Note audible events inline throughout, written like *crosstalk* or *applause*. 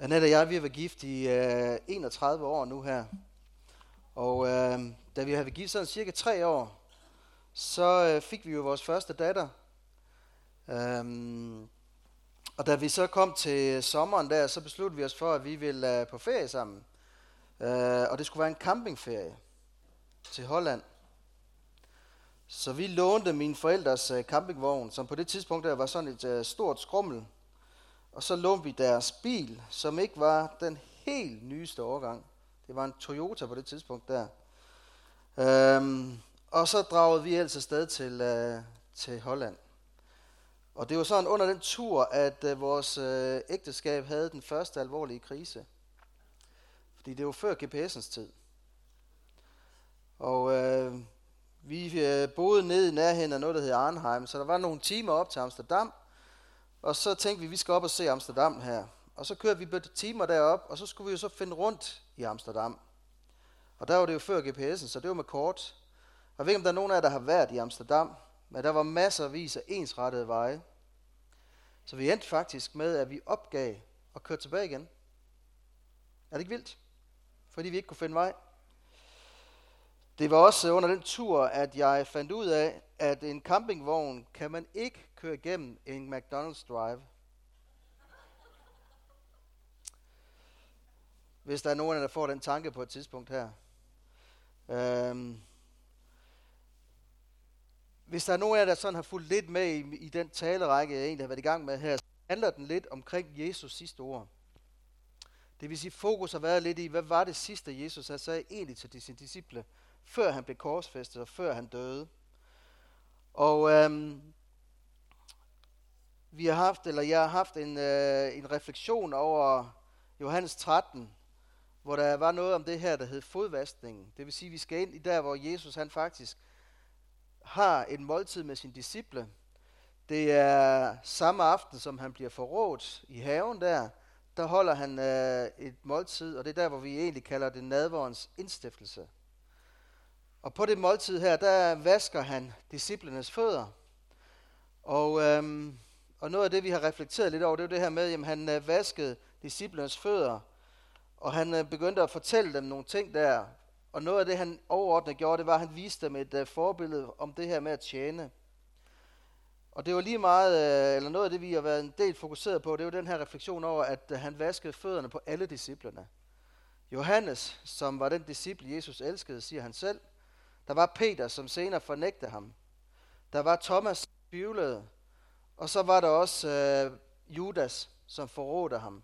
Annette og jeg, vi har været gift i øh, 31 år nu her. Og øh, da vi har været gift sådan cirka tre år, så øh, fik vi jo vores første datter. Øhm, og da vi så kom til sommeren der, så besluttede vi os for, at vi ville øh, på ferie sammen. Øh, og det skulle være en campingferie til Holland. Så vi lånte mine forældres øh, campingvogn, som på det tidspunkt der var sådan et øh, stort skrummel og så lånte vi deres bil, som ikke var den helt nyeste årgang. Det var en Toyota på det tidspunkt der. Øhm, og så dragede vi ellers afsted til, øh, til Holland. Og det var sådan under den tur, at øh, vores øh, ægteskab havde den første alvorlige krise. Fordi det var før GPS'ens tid. Og øh, vi øh, boede nede i nærheden af noget, der hedder Arnheim, så der var nogle timer op til Amsterdam. Og så tænkte vi, at vi skal op og se Amsterdam her. Og så kørte vi et timer derop, og så skulle vi jo så finde rundt i Amsterdam. Og der var det jo før GPS'en, så det var med kort. Og jeg ved ikke, om der er nogen af jer, der har været i Amsterdam, men der var masser af ensrettede veje. Så vi endte faktisk med, at vi opgav og kørte tilbage igen. Er det ikke vildt? Fordi vi ikke kunne finde vej. Det var også under den tur, at jeg fandt ud af, at en campingvogn kan man ikke køre igennem en McDonald's drive. Hvis der er nogen, der får den tanke på et tidspunkt her. Øhm, hvis der er nogen af jer, der sådan har fulgt lidt med i, i den talerække, jeg egentlig har været i gang med her, så handler den lidt omkring Jesus sidste ord. Det vil sige, fokus har været lidt i, hvad var det sidste, Jesus havde sagde egentlig til sine disciple, før han blev korsfæstet og før han døde. Og øhm, vi har haft, eller jeg har haft en, øh, en refleksion over Johannes 13, hvor der var noget om det her, der hed fodvaskningen. Det vil sige, at vi skal ind i der, hvor Jesus han faktisk har en måltid med sine disciple. Det er samme aften, som han bliver forrådt i haven der, der holder han øh, et måltid, og det er der, hvor vi egentlig kalder det nadvorens indstiftelse. Og på det måltid her, der vasker han disciplenes fødder. Og, øhm, og noget af det, vi har reflekteret lidt over, det er det her med, at han øh, vaskede disciplernes fødder, og han øh, begyndte at fortælle dem nogle ting der. Og noget af det, han overordnet gjorde, det var, at han viste dem et øh, forbillede om det her med at tjene. Og det var lige meget, øh, eller noget af det, vi har været en del fokuseret på, det var den her refleksion over, at øh, han vaskede fødderne på alle disciplerne. Johannes, som var den disciple, Jesus elskede, siger han selv, der var Peter, som senere fornægte ham. Der var Thomas, som tvivlede. Og så var der også øh, Judas, som forrådte ham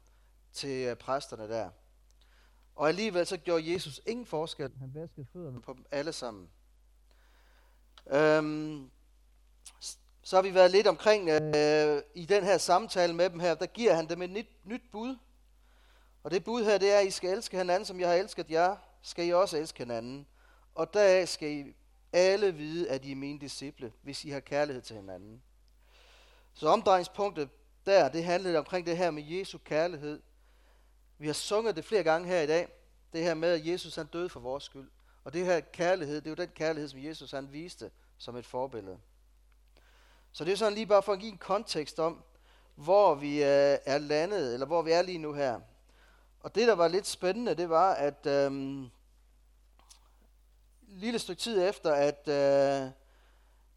til øh, præsterne der. Og alligevel så gjorde Jesus ingen forskel. Han vaskede fødderne på dem alle sammen. Øhm, så har vi været lidt omkring øh, i den her samtale med dem her, der giver han dem et nyt, nyt bud. Og det bud her, det er, at I skal elske hinanden, som jeg har elsket jer, skal I også elske hinanden. Og deraf skal I alle vide, at I er mine disciple, hvis I har kærlighed til hinanden. Så omdrejningspunktet der, det handlede omkring det her med Jesu kærlighed. Vi har sunget det flere gange her i dag. Det her med, at Jesus han døde for vores skyld. Og det her kærlighed, det er jo den kærlighed, som Jesus han viste som et forbillede. Så det er sådan lige bare for at give en kontekst om, hvor vi øh, er landet, eller hvor vi er lige nu her. Og det, der var lidt spændende, det var, at øh, lille stykke tid efter, at, øh,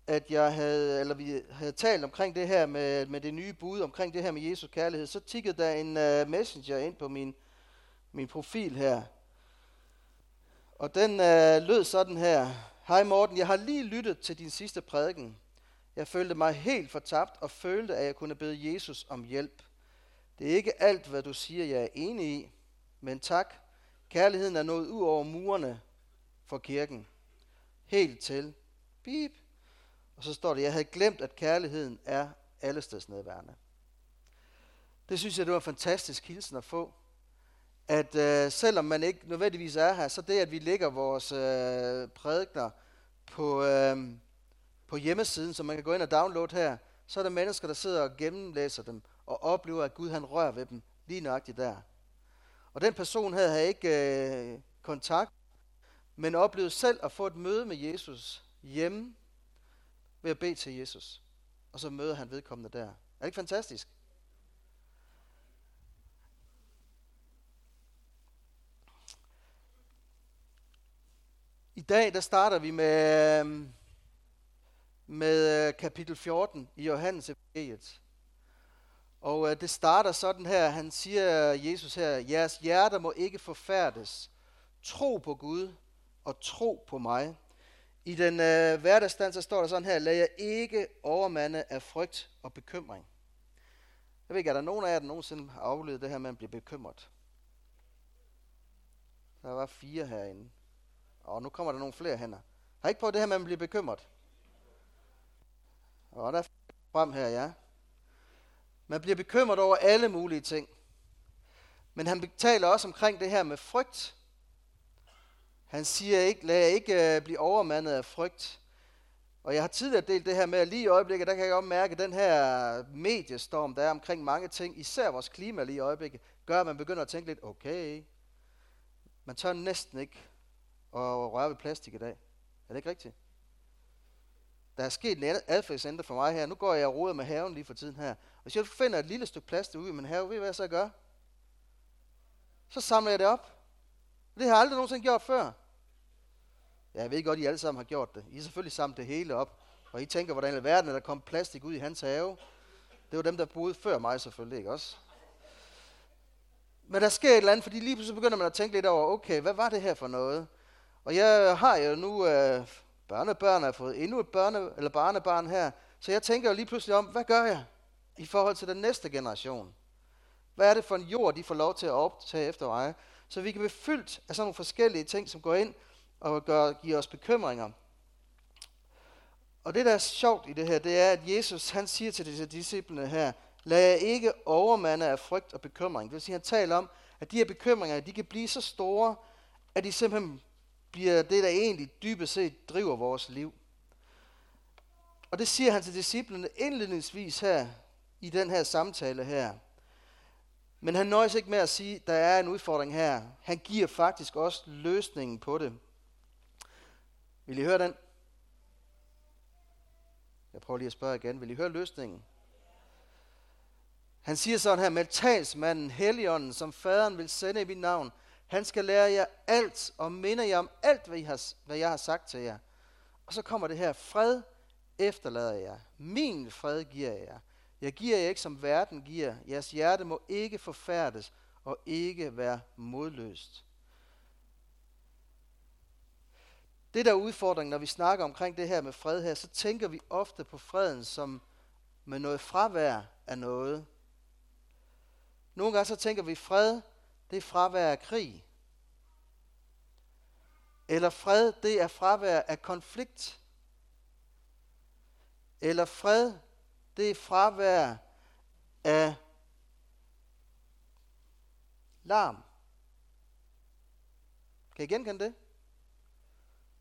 at jeg havde, eller vi havde talt omkring det her med, med det nye bud, omkring det her med Jesu kærlighed, så tikkede der en uh, messenger ind på min, min profil her. Og den uh, lød sådan her. Hej Morten, jeg har lige lyttet til din sidste prædiken. Jeg følte mig helt fortabt og følte, at jeg kunne bede Jesus om hjælp. Det er ikke alt, hvad du siger, jeg er enig i, men tak. Kærligheden er nået ud over murene for kirken. Helt til. Bip. Og så står det, jeg havde glemt, at kærligheden er allestedsnedværende. Det synes jeg, det var en fantastisk hilsen at få. At øh, selvom man ikke nødvendigvis er her, så det, at vi lægger vores øh, prædikner på, øh, på hjemmesiden, så man kan gå ind og downloade her, så er der mennesker, der sidder og gennemlæser dem, og oplever, at Gud han rører ved dem lige nøjagtigt der. Og den person havde, havde ikke øh, kontakt men oplevede selv at få et møde med Jesus hjemme ved at bede til Jesus. Og så møder han vedkommende der. Er det ikke fantastisk? I dag der starter vi med, med øh, kapitel 14 i Johannes evangeliet. Og øh, det starter sådan her, han siger Jesus her, jeres hjerter må ikke forfærdes. Tro på Gud og tro på mig. I den øh, hverdagsstand, så står der sådan her, lad jer ikke overmande af frygt og bekymring. Jeg ved ikke, er der nogen af jer, der nogensinde har oplevet det her med at blive bekymret? Der var fire herinde. Og nu kommer der nogle flere hænder. Har I ikke prøvet det her med at blive bekymret? Og der er frem her, ja. Man bliver bekymret over alle mulige ting. Men han taler også omkring det her med frygt. Han siger ikke, lad jeg ikke øh, blive overmandet af frygt. Og jeg har tidligere delt det her med, at lige i øjeblikket, der kan jeg godt mærke, at den her mediestorm, der er omkring mange ting, især vores klima lige i øjeblikket, gør, at man begynder at tænke lidt, okay, man tør næsten ikke at røre ved plastik i dag. Er det ikke rigtigt? Der er sket en adfærdsændring for mig her. Nu går jeg og roder med haven lige for tiden her. Og hvis jeg finder et lille stykke plastik ude i min have, ved I hvad jeg så gør? Så samler jeg det op. Det har jeg aldrig nogensinde gjort før. Ja, jeg ved godt, I alle sammen har gjort det. I har selvfølgelig samlet det hele op. Og I tænker, hvordan i verden er der kommet plastik ud i hans have. Det var dem, der boede før mig selvfølgelig, ikke også? Men der sker et eller andet, fordi lige pludselig begynder man at tænke lidt over, okay, hvad var det her for noget? Og jeg har jo nu øh, børnebørn, har fået endnu et børne, eller barnebarn her, så jeg tænker jo lige pludselig om, hvad gør jeg i forhold til den næste generation? Hvad er det for en jord, de får lov til at optage efter mig? Så vi kan blive fyldt af sådan nogle forskellige ting, som går ind og gør, giver os bekymringer. Og det, der er sjovt i det her, det er, at Jesus han siger til disse disciplene her, lad jer ikke overmande af frygt og bekymring. Det vil sige, han taler om, at de her bekymringer, de kan blive så store, at de simpelthen bliver det, der egentlig dybest set driver vores liv. Og det siger han til disciplene indledningsvis her, i den her samtale her. Men han nøjes ikke med at sige, at der er en udfordring her. Han giver faktisk også løsningen på det. Vil I høre den? Jeg prøver lige at spørge igen. Vil I høre løsningen? Han siger sådan her, med talsmanden, Helligånden, som faderen vil sende i mit navn, han skal lære jer alt og minde jer om alt, hvad, I har, hvad jeg har sagt til jer. Og så kommer det her, fred efterlader jeg. Min fred giver jeg jer. Jeg giver jer ikke, som verden giver. Jeres hjerte må ikke forfærdes og ikke være modløst. Det der er udfordringen, når vi snakker omkring det her med fred her, så tænker vi ofte på freden som med noget fravær af noget. Nogle gange så tænker vi, fred, det er fravær af krig. Eller fred, det er fravær af konflikt. Eller fred, det er fravær af larm. Kan I genkende det?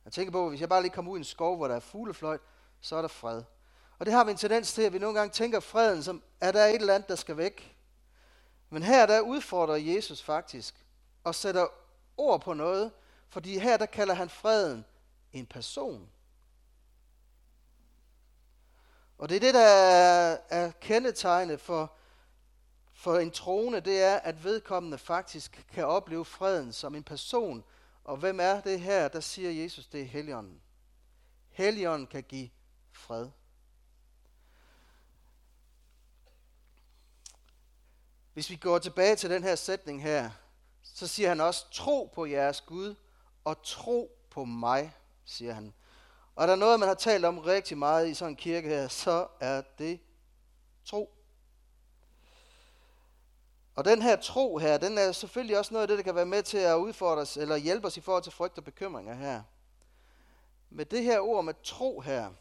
Jeg tænker på, at hvis jeg bare lige kommer ud i en skov, hvor der er fuglefløjt, så er der fred. Og det har vi en tendens til, at vi nogle gange tænker freden som, er der et eller andet, der skal væk. Men her der udfordrer Jesus faktisk og sætter ord på noget, fordi her der kalder han freden en person. Og det er det, der er, er kendetegnet for, for en troende, det er, at vedkommende faktisk kan opleve freden som en person. Og hvem er det her, der siger Jesus, det er Helligånden. Helligånden kan give fred. Hvis vi går tilbage til den her sætning her, så siger han også, tro på jeres Gud, og tro på mig, siger han. Og er der noget, man har talt om rigtig meget i sådan en kirke her, så er det tro. Og den her tro her, den er selvfølgelig også noget af det, der kan være med til at udfordre os, eller hjælpe os i forhold til frygt og bekymringer her. Med det her ord med tro her,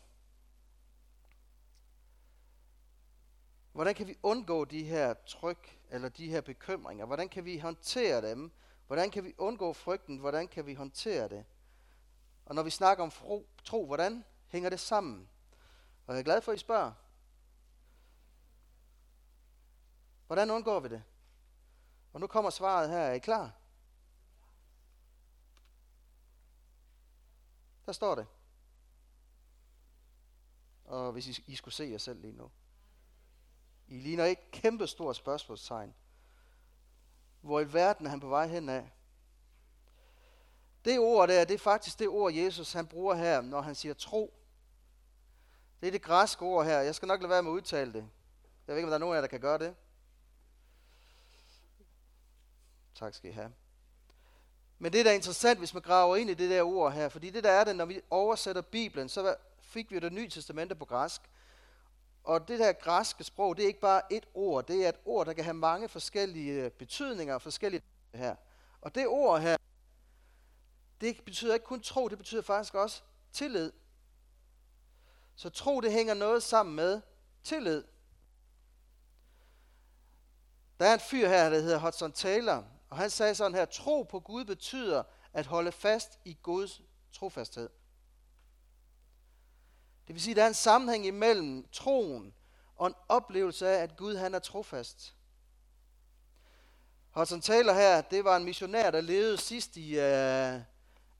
hvordan kan vi undgå de her tryk, eller de her bekymringer? Hvordan kan vi håndtere dem? Hvordan kan vi undgå frygten? Hvordan kan vi håndtere det? Og når vi snakker om tro, tro hvordan hænger det sammen? Og jeg er glad for, at I spørger. Hvordan undgår vi det? Og nu kommer svaret her. Er I klar? Der står det. Og hvis I, I skulle se jer selv lige nu. I ligner et kæmpe stort spørgsmålstegn. Hvor i verden er han på vej hen af? Det ord der, det er faktisk det ord, Jesus han bruger her, når han siger tro. Det er det græske ord her. Jeg skal nok lade være med at udtale det. Jeg ved ikke, om der er nogen af jer, der kan gøre det. Tak skal I have. Men det, der er interessant, hvis man graver ind i det der ord her, fordi det der er det, når vi oversætter Bibelen, så fik vi jo det nye testamente på græsk. Og det der græske sprog, det er ikke bare et ord, det er et ord, der kan have mange forskellige øh, betydninger, forskellige her. Og det ord her, det betyder ikke kun tro, det betyder faktisk også tillid. Så tro, det hænger noget sammen med tillid. Der er en fyr her, der hedder Hudson Taylor, og han sagde sådan her, tro på Gud betyder at holde fast i Guds trofasthed. Det vil sige, at der er en sammenhæng imellem troen og en oplevelse af, at Gud han er trofast. Hudson Taylor her, det var en missionær, der levede sidst i uh, øh,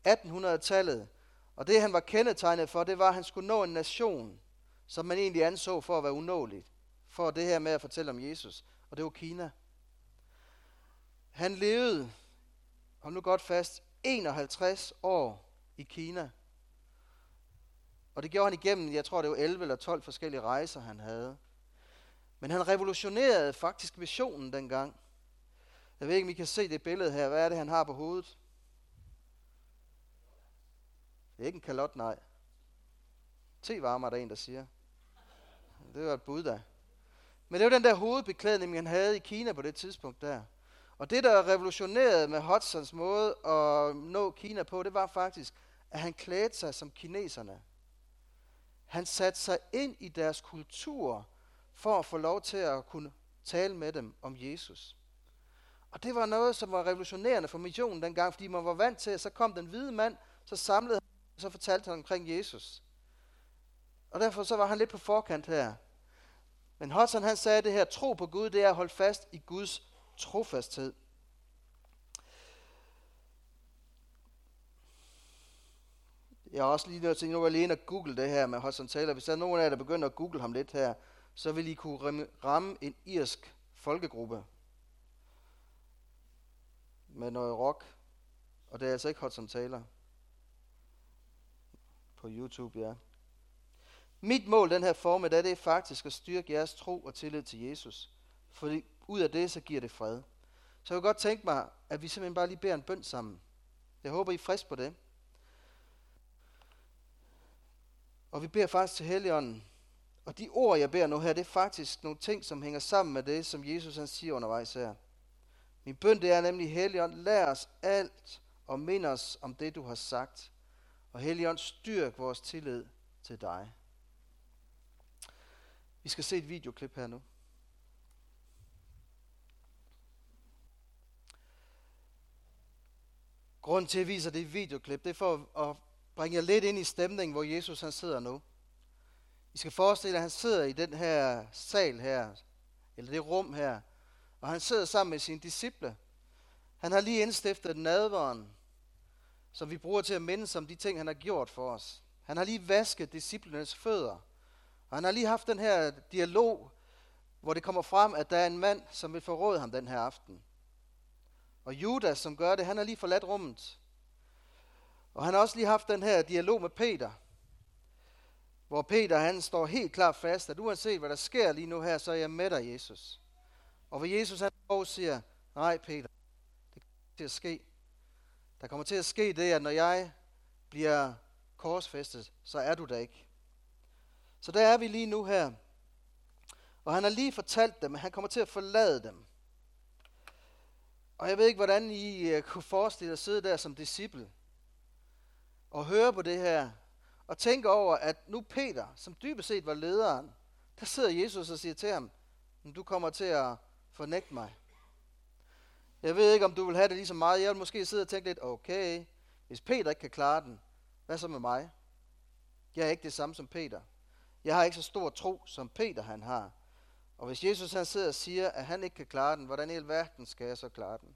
1800-tallet. Og det han var kendetegnet for, det var, at han skulle nå en nation, som man egentlig anså for at være unåeligt. For det her med at fortælle om Jesus. Og det var Kina. Han levede, hold nu godt fast, 51 år i Kina. Og det gjorde han igennem, jeg tror det var 11 eller 12 forskellige rejser, han havde. Men han revolutionerede faktisk visionen dengang. Jeg ved ikke, om I kan se det billede her. Hvad er det, han har på hovedet? Det er ikke en kalot, nej. T-varmer, der er en, der siger. Det var et bud der. Men det var den der hovedbeklædning, han havde i Kina på det tidspunkt der. Og det, der revolutionerede med Hudsons måde at nå Kina på, det var faktisk, at han klædte sig som kineserne. Han satte sig ind i deres kultur for at få lov til at kunne tale med dem om Jesus. Og det var noget, som var revolutionerende for missionen dengang, fordi man var vant til, at så kom den hvide mand, så samlede og så fortalte han omkring Jesus. Og derfor så var han lidt på forkant her. Men Hudson han sagde det her, tro på Gud, det er at holde fast i Guds trofasthed. Jeg har også lige nødt til, nu alene at google det her med Hudson Taylor. Hvis der er nogen af jer, der begynder at google ham lidt her, så vil I kunne ramme en irsk folkegruppe med noget rock. Og det er altså ikke Hudson Taylor. På YouTube, ja. Mit mål den her formiddag, det er faktisk at styrke jeres tro og tillid til Jesus. Fordi ud af det, så giver det fred. Så jeg kunne godt tænke mig, at vi simpelthen bare lige beder en bøn sammen. Jeg håber, I er frisk på det. Og vi beder faktisk til Helligånden. Og de ord, jeg beder nu her, det er faktisk nogle ting, som hænger sammen med det, som Jesus han siger undervejs her. Min bøn det er nemlig, Helligånd, lær os alt og mind os om det, du har sagt. Og Helligånd, styrk vores tillid til dig. Vi skal se et videoklip her nu. Grunden til, at jeg viser det videoklip, det er for at bringe jer lidt ind i stemningen, hvor Jesus han sidder nu. I skal forestille jer, at han sidder i den her sal her, eller det rum her, og han sidder sammen med sine disciple. Han har lige indstiftet nadveren, som vi bruger til at minde om de ting, han har gjort for os. Han har lige vasket disciplernes fødder. Og han har lige haft den her dialog, hvor det kommer frem, at der er en mand, som vil forråde ham den her aften. Og Judas, som gør det, han har lige forladt rummet. Og han har også lige haft den her dialog med Peter, hvor Peter han står helt klart fast, at uanset hvad der sker lige nu her, så er jeg med dig, Jesus. Og hvor Jesus han også siger, nej Peter, det kommer til at ske. Der kommer til at ske det, at når jeg bliver korsfæstet, så er du der ikke. Så der er vi lige nu her. Og han har lige fortalt dem, at han kommer til at forlade dem. Og jeg ved ikke, hvordan I uh, kunne forestille jer at sidde der som disciple og høre på det her, og tænke over, at nu Peter, som dybest set var lederen, der sidder Jesus og siger til ham, du kommer til at fornægte mig. Jeg ved ikke, om du vil have det lige så meget. Jeg vil måske sidde og tænke lidt, okay, hvis Peter ikke kan klare den, hvad så med mig? Jeg er ikke det samme som Peter. Jeg har ikke så stor tro, som Peter han har. Og hvis Jesus han sidder og siger, at han ikke kan klare den, hvordan i alverden skal jeg så klare den?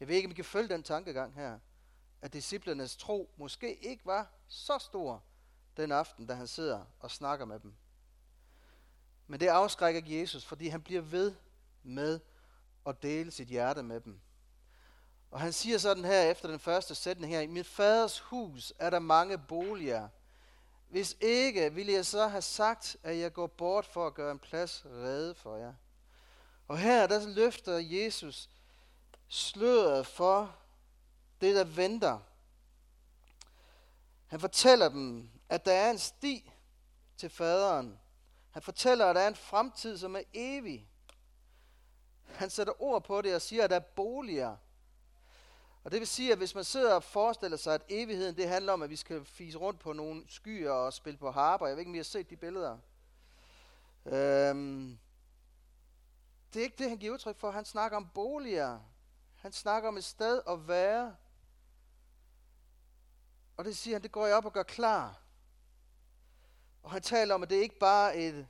Jeg ved ikke, om I kan følge den tankegang her, at disciplernes tro måske ikke var så stor den aften, da han sidder og snakker med dem. Men det afskrækker Jesus, fordi han bliver ved med og dele sit hjerte med dem. Og han siger sådan her efter den første sætning her, i mit faders hus er der mange boliger. Hvis ikke, ville jeg så have sagt, at jeg går bort for at gøre en plads redde for jer. Og her, der løfter Jesus sløret for det, der venter. Han fortæller dem, at der er en sti til faderen. Han fortæller, at der er en fremtid, som er evig. Han sætter ord på det og siger, at der er boliger. Og det vil sige, at hvis man sidder og forestiller sig, at evigheden det handler om, at vi skal fise rundt på nogle skyer og spille på harper. Jeg ved ikke, om I har set de billeder. Øhm, det er ikke det, han giver udtryk for. Han snakker om boliger. Han snakker om et sted at være. Og det siger han, det går jeg op og gør klar. Og han taler om, at det ikke bare er et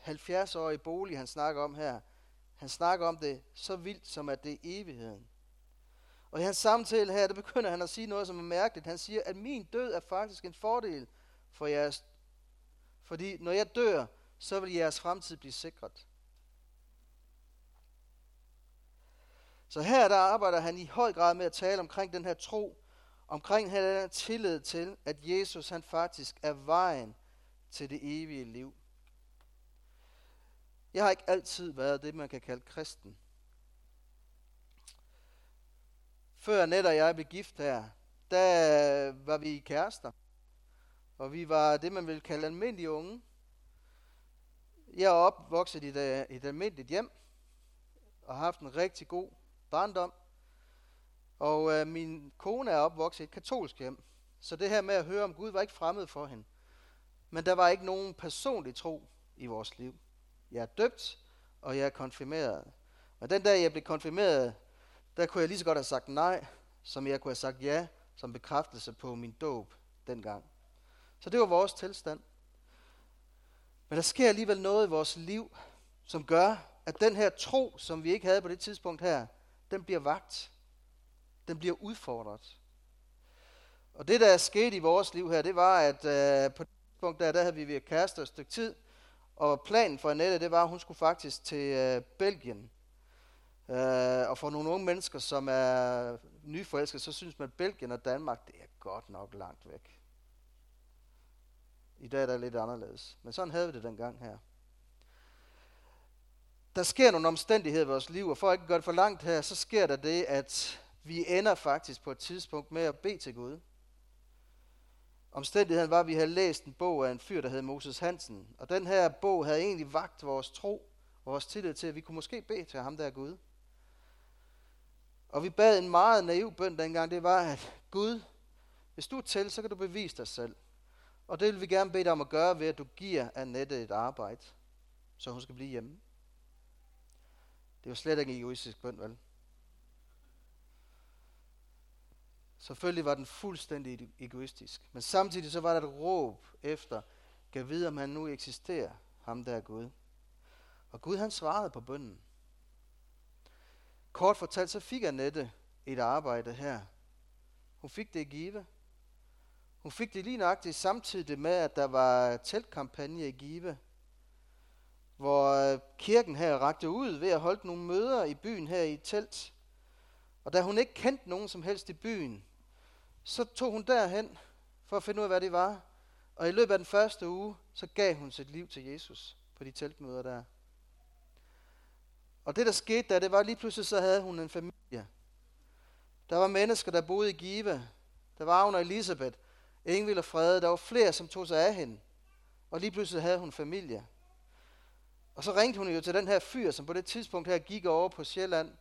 70-årig bolig, han snakker om her. Han snakker om det så vildt, som at det er evigheden. Og i hans samtale her, der begynder han at sige noget, som er mærkeligt. Han siger, at min død er faktisk en fordel for jeres... Fordi når jeg dør, så vil jeres fremtid blive sikret. Så her der arbejder han i høj grad med at tale omkring den her tro, omkring den her tillid til, at Jesus han faktisk er vejen til det evige liv. Jeg har ikke altid været det, man kan kalde kristen. Før Net og jeg blev gift her, der var vi kærester. Og vi var det, man ville kalde almindelige unge. Jeg er opvokset i et, øh, et almindeligt hjem, og har haft en rigtig god barndom. Og øh, min kone er opvokset i et katolsk hjem. Så det her med at høre om Gud var ikke fremmed for hende. Men der var ikke nogen personlig tro i vores liv. Jeg er døbt, og jeg er konfirmeret. Og den dag, jeg blev konfirmeret, der kunne jeg lige så godt have sagt nej, som jeg kunne have sagt ja, som bekræftelse på min dåb dengang. Så det var vores tilstand. Men der sker alligevel noget i vores liv, som gør, at den her tro, som vi ikke havde på det tidspunkt her, den bliver vagt. Den bliver udfordret. Og det, der er sket i vores liv her, det var, at øh, på det tidspunkt der, der havde vi været kærester et stykke tid, og planen for Annette, det var, at hun skulle faktisk til øh, Belgien. Øh, og for nogle unge mennesker, som er nyforelskede, så synes man, at Belgien og Danmark, det er godt nok langt væk. I dag er det lidt anderledes. Men sådan havde vi det dengang her. Der sker nogle omstændigheder i vores liv, og for at ikke gøre det for langt her, så sker der det, at vi ender faktisk på et tidspunkt med at bede til Gud. Omstændigheden var, at vi havde læst en bog af en fyr, der hed Moses Hansen. Og den her bog havde egentlig vagt vores tro, vores tillid til, at vi kunne måske bede til ham der Gud. Og vi bad en meget naiv bøn dengang, det var, at Gud, hvis du er til, så kan du bevise dig selv. Og det vil vi gerne bede dig om at gøre ved, at du giver Annette et arbejde, så hun skal blive hjemme. Det var slet ikke en egoistisk bøn, vel? Selvfølgelig var den fuldstændig egoistisk. Men samtidig så var der et råb efter, kan vide, om han nu eksisterer, ham der er Gud. Og Gud han svarede på bønnen. Kort fortalt, så fik Annette et arbejde her. Hun fik det i Give. Hun fik det lige nøjagtigt samtidig med, at der var teltkampagne i Give, hvor øh, kirken her rakte ud ved at holde nogle møder i byen her i telt. Og da hun ikke kendte nogen som helst i byen, så tog hun derhen for at finde ud af, hvad det var. Og i løbet af den første uge, så gav hun sit liv til Jesus på de teltmøder der. Og det, der skete der, det var lige pludselig, så havde hun en familie. Der var mennesker, der boede i Give. Der var hun og Elisabeth, Ingvild og Frede. Der var flere, som tog sig af hende. Og lige pludselig havde hun familie. Og så ringte hun jo til den her fyr, som på det tidspunkt her gik over på Sjælland.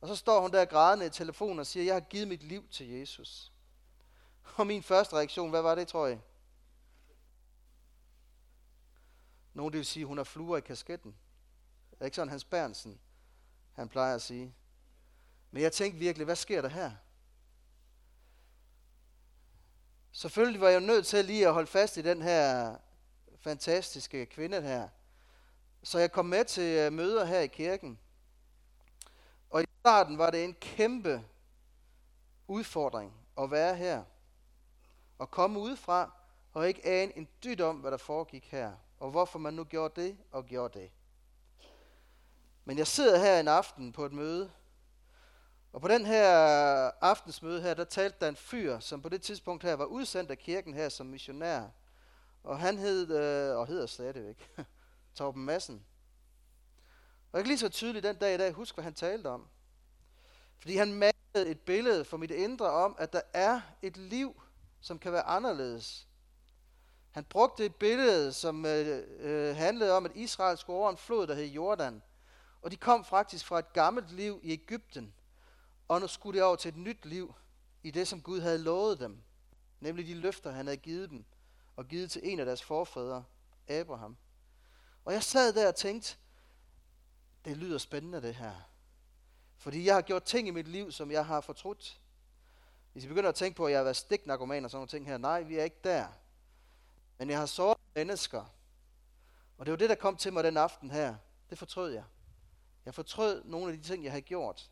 Og så står hun der grædende i telefonen og siger, jeg har givet mit liv til Jesus. *laughs* Og min første reaktion, hvad var det, tror jeg? Nogle vil sige, hun har fluer i kasketten. Er ikke sådan Hans Bernsen, han plejer at sige. Men jeg tænkte virkelig, hvad sker der her? Selvfølgelig var jeg jo nødt til lige at holde fast i den her fantastiske kvinde her. Så jeg kom med til øh, møder her i kirken. Og i starten var det en kæmpe udfordring at være her. Og komme udefra og ikke ane en dyt om, hvad der foregik her. Og hvorfor man nu gjorde det og gjorde det. Men jeg sidder her en aften på et møde, Og på den her aftensmøde her, der talte der en fyr, som på det tidspunkt her var udsendt af kirken her som missionær. Og han hed, øh, og hedder stadigvæk, *laughs* Torben Madsen. Og jeg kan lige så tydeligt den dag i dag huske, hvad han talte om. Fordi han malede et billede for mit indre om, at der er et liv, som kan være anderledes. Han brugte et billede, som øh, øh, handlede om, at Israel skulle over en flod, der hed Jordan. Og de kom faktisk fra et gammelt liv i Ægypten. Og nu skulle de over til et nyt liv i det, som Gud havde lovet dem. Nemlig de løfter, han havde givet dem. Og givet til en af deres forfædre, Abraham. Og jeg sad der og tænkte, det lyder spændende det her. Fordi jeg har gjort ting i mit liv, som jeg har fortrudt. Hvis I begynder at tænke på, at jeg har været stiknarkoman og sådan nogle ting her, nej, vi er ikke der. Men jeg har såret mennesker. Og det var det, der kom til mig den aften her. Det fortrød jeg. Jeg fortrød nogle af de ting, jeg havde gjort.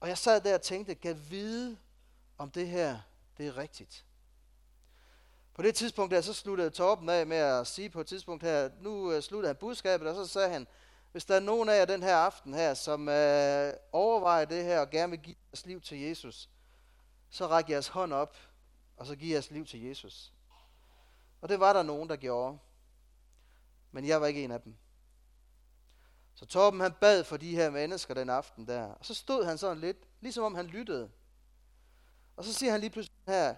Og jeg sad der og tænkte, kan vide, om det her, det er rigtigt. På det tidspunkt der, så sluttede Torben af med at sige på et tidspunkt her, nu øh, uh, sluttede han budskabet, og så sagde han, hvis der er nogen af jer den her aften her, som øh, overvejer det her og gerne vil give deres liv til Jesus, så ræk jeres hånd op, og så giv jeres liv til Jesus. Og det var der nogen, der gjorde. Men jeg var ikke en af dem. Så Torben han bad for de her mennesker den aften der. Og så stod han sådan lidt, ligesom om han lyttede. Og så siger han lige pludselig her,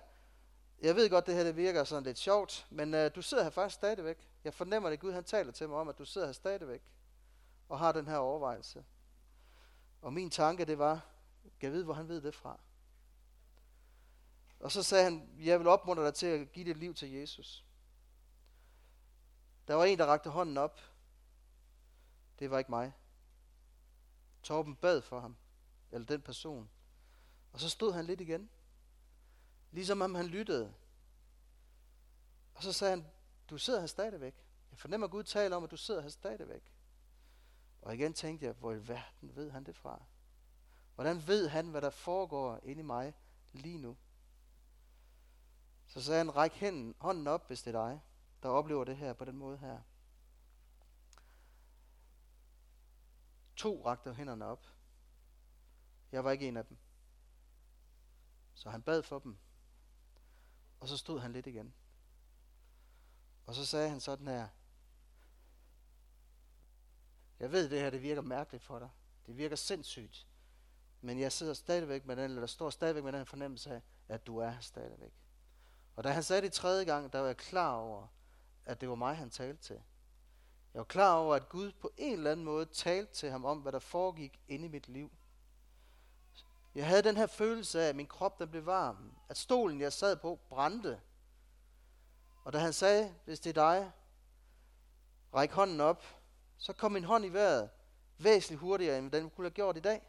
jeg ved godt, det her det virker sådan lidt sjovt, men uh, du sidder her faktisk stadigvæk. Jeg fornemmer det, Gud han taler til mig om, at du sidder her stadigvæk og har den her overvejelse. Og min tanke, det var, jeg ved, hvor han ved det fra. Og så sagde han, jeg vil opmuntre dig til at give dit liv til Jesus. Der var en, der rakte hånden op. Det var ikke mig. Torben bad for ham, eller den person. Og så stod han lidt igen. Ligesom om han lyttede. Og så sagde han, du sidder her stadigvæk. Jeg fornemmer, at Gud taler om, at du sidder her stadigvæk. Og igen tænkte jeg, hvor i verden ved han det fra? Hvordan ved han, hvad der foregår inde i mig lige nu? Så sagde han, ræk hænden, hånden op, hvis det er dig, der oplever det her på den måde her. To rakte hænderne op. Jeg var ikke en af dem. Så han bad for dem. Og så stod han lidt igen. Og så sagde han sådan her, jeg ved, det her det virker mærkeligt for dig. Det virker sindssygt. Men jeg sidder stadigvæk med den, eller står stadigvæk med den fornemmelse af, at du er her stadigvæk. Og da han sagde det tredje gang, der var jeg klar over, at det var mig, han talte til. Jeg var klar over, at Gud på en eller anden måde talte til ham om, hvad der foregik inde i mit liv. Jeg havde den her følelse af, at min krop den blev varm. At stolen, jeg sad på, brændte. Og da han sagde, hvis det er dig, ræk hånden op, så kom min hånd i vejret væsentligt hurtigere, end den kunne have gjort i dag.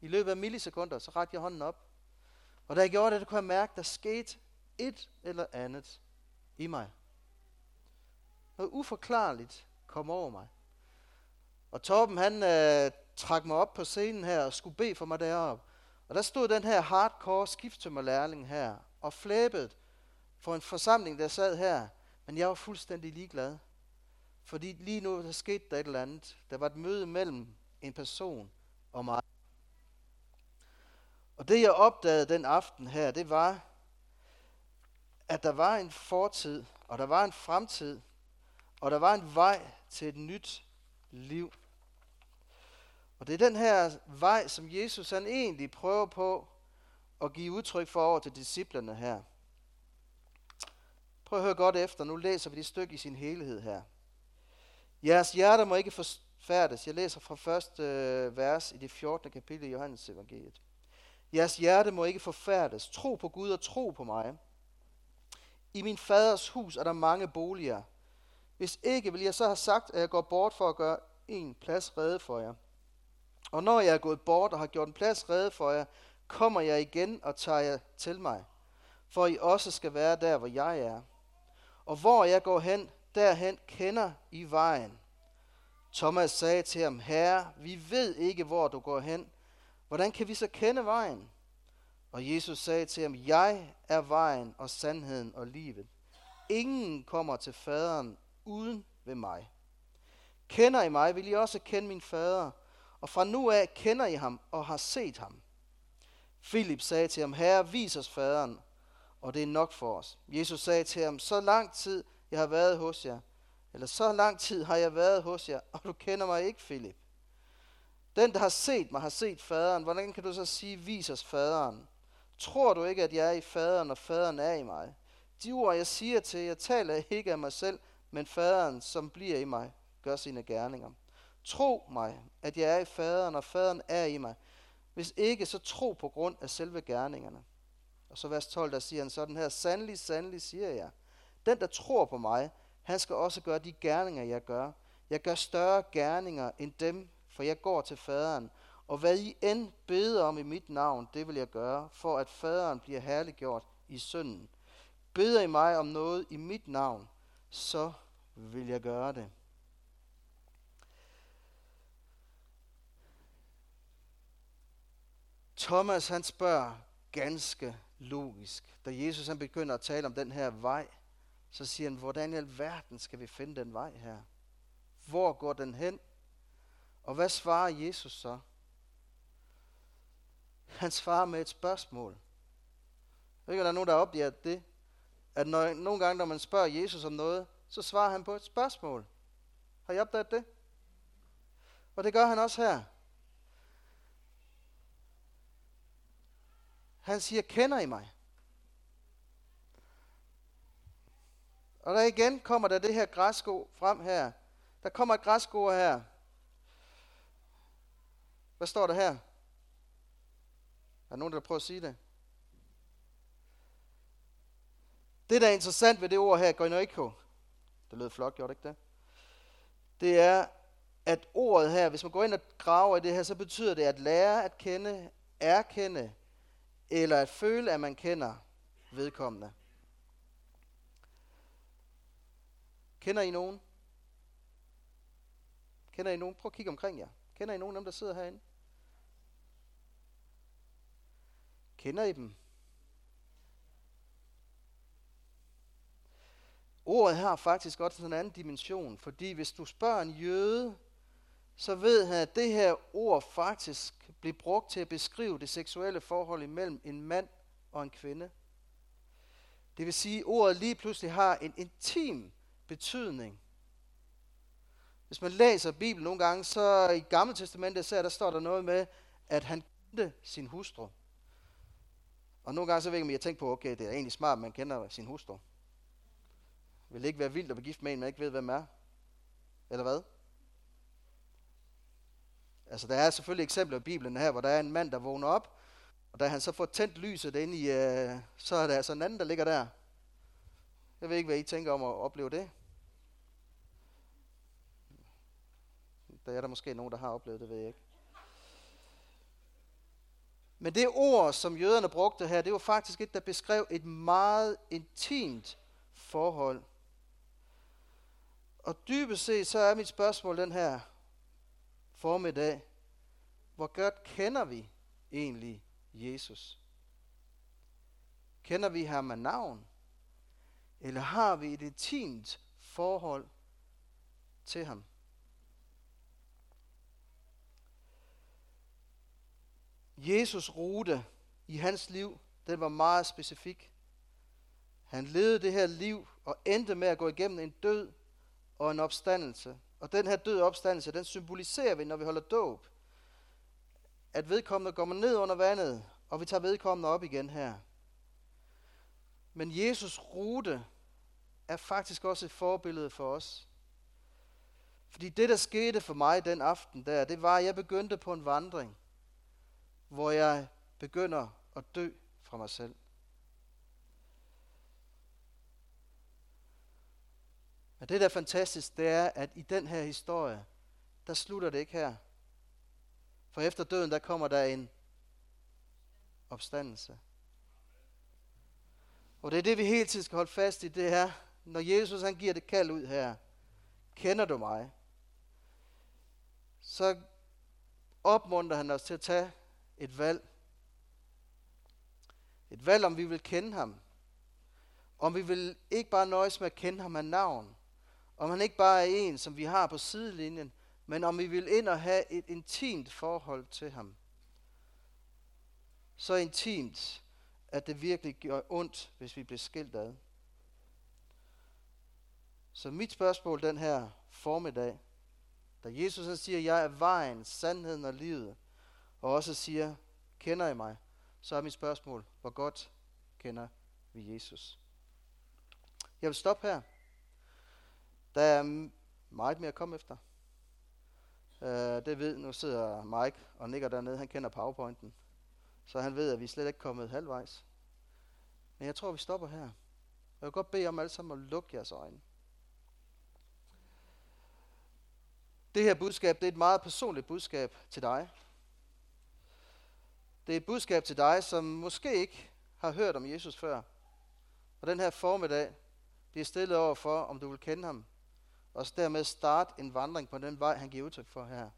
I løbet af millisekunder, så rakte jeg hånden op. Og da jeg gjorde det, kunne jeg mærke, at der skete et eller andet i mig. Noget uforklarligt kom over mig. Og Torben han øh, trak mig op på scenen her og skulle bede for mig deroppe. Og der stod den her hardcore skifttømmerlærling her og flæbet for en forsamling, der sad her. Men jeg var fuldstændig ligeglad. Fordi lige nu der skete der et eller andet. Der var et møde mellem en person og mig. Og det jeg opdagede den aften her, det var, at der var en fortid, og der var en fremtid, og der var en vej til et nyt liv. Og det er den her vej, som Jesus han egentlig prøver på at give udtryk for over til disciplerne her. Prøv at høre godt efter. Nu læser vi det stykke i sin helhed her. Jeres hjerter må ikke forfærdes. Jeg læser fra første øh, vers i det 14. kapitel i Johannes evangeliet. Jeres hjerte må ikke forfærdes. Tro på Gud og tro på mig. I min faders hus er der mange boliger. Hvis ikke, vil jeg så have sagt, at jeg går bort for at gøre en plads rede for jer. Og når jeg er gået bort og har gjort en plads rede for jer, kommer jeg igen og tager jer til mig, for I også skal være der, hvor jeg er. Og hvor jeg går hen, derhen kender I vejen. Thomas sagde til ham, Herre, vi ved ikke, hvor du går hen. Hvordan kan vi så kende vejen? Og Jesus sagde til ham, Jeg er vejen og sandheden og livet. Ingen kommer til faderen uden ved mig. Kender I mig, vil I også kende min fader, og fra nu af kender I ham og har set ham. Philip sagde til ham, Herre, vis os faderen, og det er nok for os. Jesus sagde til ham, så lang tid jeg har været hos jer, eller så lang tid har jeg været hos jer, og du kender mig ikke, Philip. Den, der har set mig, har set faderen. Hvordan kan du så sige, vis os faderen? Tror du ikke, at jeg er i faderen, og faderen er i mig? De ord, jeg siger til jer, taler ikke af mig selv, men faderen, som bliver i mig, gør sine gerninger. Tro mig, at jeg er i faderen, og faderen er i mig. Hvis ikke, så tro på grund af selve gerningerne. Og så vers 12, der siger han sådan her, sandelig, sandelig, siger jeg. Den, der tror på mig, han skal også gøre de gerninger, jeg gør. Jeg gør større gerninger end dem, for jeg går til faderen. Og hvad I end beder om i mit navn, det vil jeg gøre, for at faderen bliver herliggjort i sønnen. Beder I mig om noget i mit navn, så vil jeg gøre det. Thomas han spørger ganske logisk, da Jesus han begynder at tale om den her vej, så siger han, hvordan i alverden skal vi finde den vej her? Hvor går den hen? Og hvad svarer Jesus så? Han svarer med et spørgsmål. Jeg ved ikke, om der er nogen, der har opdaget det. At når, nogle gange, når man spørger Jesus om noget, så svarer han på et spørgsmål. Har I opdaget det? Og det gør han også her. Han siger, kender I mig? Og der igen kommer der det her græsko frem her. Der kommer et græsko her. Hvad står der her? Er der nogen, der prøver at sige det? Det, der er interessant ved det ord her, goinoiko, det lød flot, gjorde det ikke det? Det er, at ordet her, hvis man går ind og graver i det her, så betyder det at lære at kende, erkende, eller at føle, at man kender vedkommende. Kender I nogen? Kender I nogen? Prøv at kigge omkring jer. Kender I nogen af dem, der sidder herinde? Kender I dem? Ordet har faktisk også en anden dimension, fordi hvis du spørger en jøde, så ved han, at det her ord faktisk bliver brugt til at beskrive det seksuelle forhold imellem en mand og en kvinde. Det vil sige, at ordet lige pludselig har en intim betydning. Hvis man læser Bibelen nogle gange, så i Gamle Testamentet, så der står der noget med, at han kendte sin hustru. Og nogle gange så ved jeg, at jeg på, okay, det er egentlig smart, at man kender sin hustru. Vil det ikke være vildt at blive gift med en, man ikke ved, hvem er? Eller hvad? Altså, der er selvfølgelig eksempler i Bibelen her, hvor der er en mand, der vågner op, og da han så får tændt lyset ind i, øh, så er der altså en anden, der ligger der. Jeg ved ikke, hvad I tænker om at opleve det. Der er der måske nogen, der har oplevet det, ved jeg ikke. Men det ord, som jøderne brugte her, det var faktisk et, der beskrev et meget intimt forhold. Og dybest set, så er mit spørgsmål den her formiddag. Hvor godt kender vi egentlig Jesus? Kender vi ham med navn? Eller har vi et intimt forhold til ham? Jesus rute i hans liv, den var meget specifik. Han levede det her liv og endte med at gå igennem en død og en opstandelse. Og den her død opstandelse, den symboliserer vi, når vi holder dåb. At vedkommende går ned under vandet, og vi tager vedkommende op igen her. Men Jesus rute er faktisk også et forbillede for os. Fordi det, der skete for mig den aften der, det var, at jeg begyndte på en vandring, hvor jeg begynder at dø fra mig selv. Men det, der er fantastisk, det er, at i den her historie, der slutter det ikke her. For efter døden, der kommer der en opstandelse. Og det er det, vi hele tiden skal holde fast i, det her. Når Jesus han giver det kald ud her, kender du mig? Så opmuntrer han os til at tage et valg. Et valg, om vi vil kende ham. Om vi vil ikke bare nøjes med at kende ham af navn, om han ikke bare er en, som vi har på sidelinjen, men om vi vil ind og have et intimt forhold til ham. så intimt, at det virkelig gør ondt, hvis vi bliver skilt ad. Så mit spørgsmål den her formiddag, da Jesus han siger, jeg er vejen, sandheden og livet, og også siger, kender I mig? Så er mit spørgsmål, hvor godt kender vi Jesus? Jeg vil stoppe her. Der er meget mere at komme efter. Uh, det ved, nu sidder Mike og nikker dernede, han kender powerpointen. Så han ved, at vi slet ikke er kommet halvvejs. Men jeg tror, vi stopper her. Jeg vil godt bede om alle sammen at lukke jeres øjne. Det her budskab, det er et meget personligt budskab til dig. Det er et budskab til dig, som måske ikke har hørt om Jesus før. Og den her formiddag bliver stillet over for, om du vil kende ham. Og så dermed starte en vandring på den vej, han giver udtryk for her.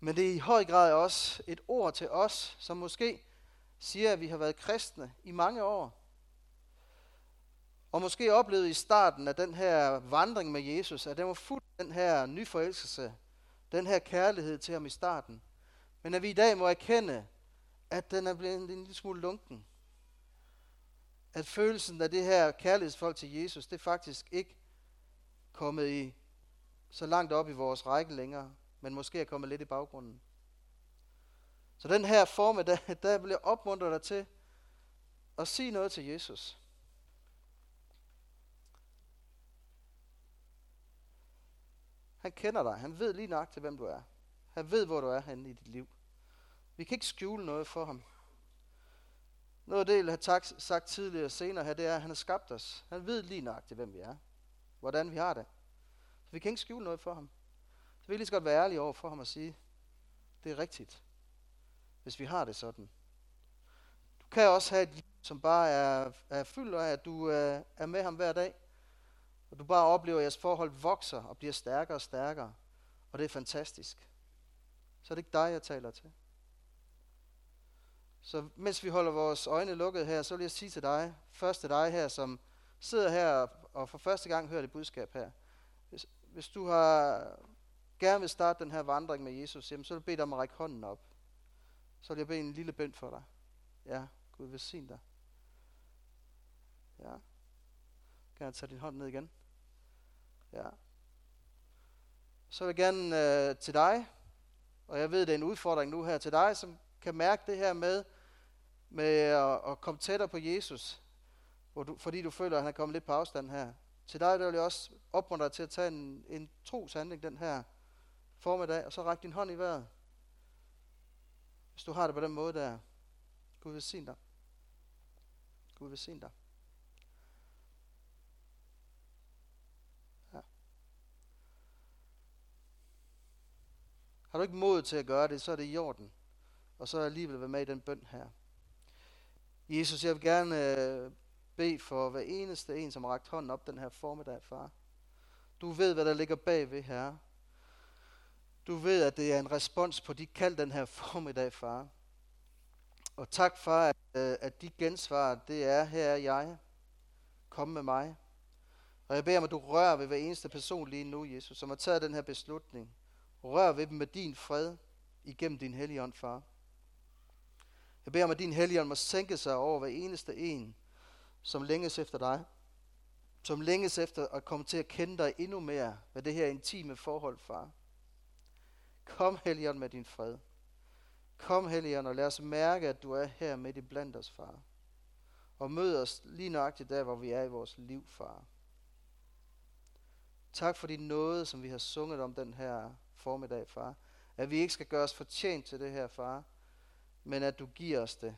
Men det er i høj grad også et ord til os, som måske siger, at vi har været kristne i mange år. Og måske oplevede i starten af den her vandring med Jesus, at den var fuld af den her nyforelskelse, den her kærlighed til ham i starten. Men at vi i dag må erkende, at den er blevet en lille smule lunken. At følelsen af det her kærlighedsfolk til Jesus, det er faktisk ikke kommet i så langt op i vores række længere, men måske er kommet lidt i baggrunden. Så den her form, der, der vil jeg opmuntre dig til at sige noget til Jesus. Han kender dig. Han ved lige nok til, hvem du er. Han ved, hvor du er henne i dit liv. Vi kan ikke skjule noget for ham. Noget af det, jeg har sagt tidligere og senere her, det er, at han har skabt os. Han ved lige nøjagtigt, hvem vi er. Hvordan vi har det. Så vi kan ikke skjule noget for ham. Så vi kan lige så godt være ærlige over for ham og sige, det er rigtigt, hvis vi har det sådan. Du kan også have et liv, som bare er, er fyldt af, at du er, er med ham hver dag. Og du bare oplever, at jeres forhold vokser og bliver stærkere og stærkere. Og det er fantastisk. Så er det ikke dig, jeg taler til. Så mens vi holder vores øjne lukkede her, så vil jeg sige til dig, først til dig her, som sidder her og for første gang hører det budskab her. Hvis, hvis du har gerne vil starte den her vandring med Jesus, jamen, så vil jeg bede dig om at række hånden op. Så vil jeg bede en lille bøn for dig. Ja, Gud vil velsign dig. Ja. Kan jeg tage din hånd ned igen? Ja. Så vil jeg gerne øh, til dig, og jeg ved, det er en udfordring nu her til dig, som kan mærke det her med, med at, at komme tættere på Jesus, hvor du, fordi du føler, at han er kommet lidt på afstand her. Til dig der vil jeg også opmuntre dig til at tage en, en troshandling den her formiddag, og så række din hånd i vejret. Hvis du har det på den måde der. Gud vil sige dig. Gud vil sige dig. Ja. Har du ikke mod til at gøre det, så er det i orden. Og så er alligevel være med i den bøn her. Jesus, jeg vil gerne øh, bede for hver eneste en, som har rakt hånden op den her formiddag, far. Du ved, hvad der ligger bagved, her. Du ved, at det er en respons på dit kald den her formiddag, far. Og tak, far, at, øh, at dit gensvar, det er, her er jeg. Kom med mig. Og jeg beder om, at du rører ved hver eneste person lige nu, Jesus, som har taget den her beslutning. Rør ved dem med din fred igennem din hellige ånd, far. Jeg beder om, at din hellige må sænke sig over hver eneste en, som længes efter dig. Som længes efter at komme til at kende dig endnu mere med det her intime forhold, far. Kom, Helligånd, med din fred. Kom, Helligånd, og lad os mærke, at du er her midt i blandt os, far. Og mød os lige nøjagtigt der, hvor vi er i vores liv, far. Tak for din nåde, som vi har sunget om den her formiddag, far. At vi ikke skal gøre os fortjent til det her, far, men at du giver os det,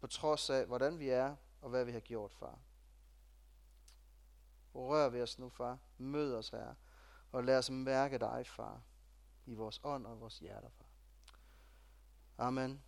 på trods af, hvordan vi er, og hvad vi har gjort, far. Rør ved os nu, far. Mød os her. Og lad os mærke dig, far, i vores ånd og vores hjerter, far. Amen.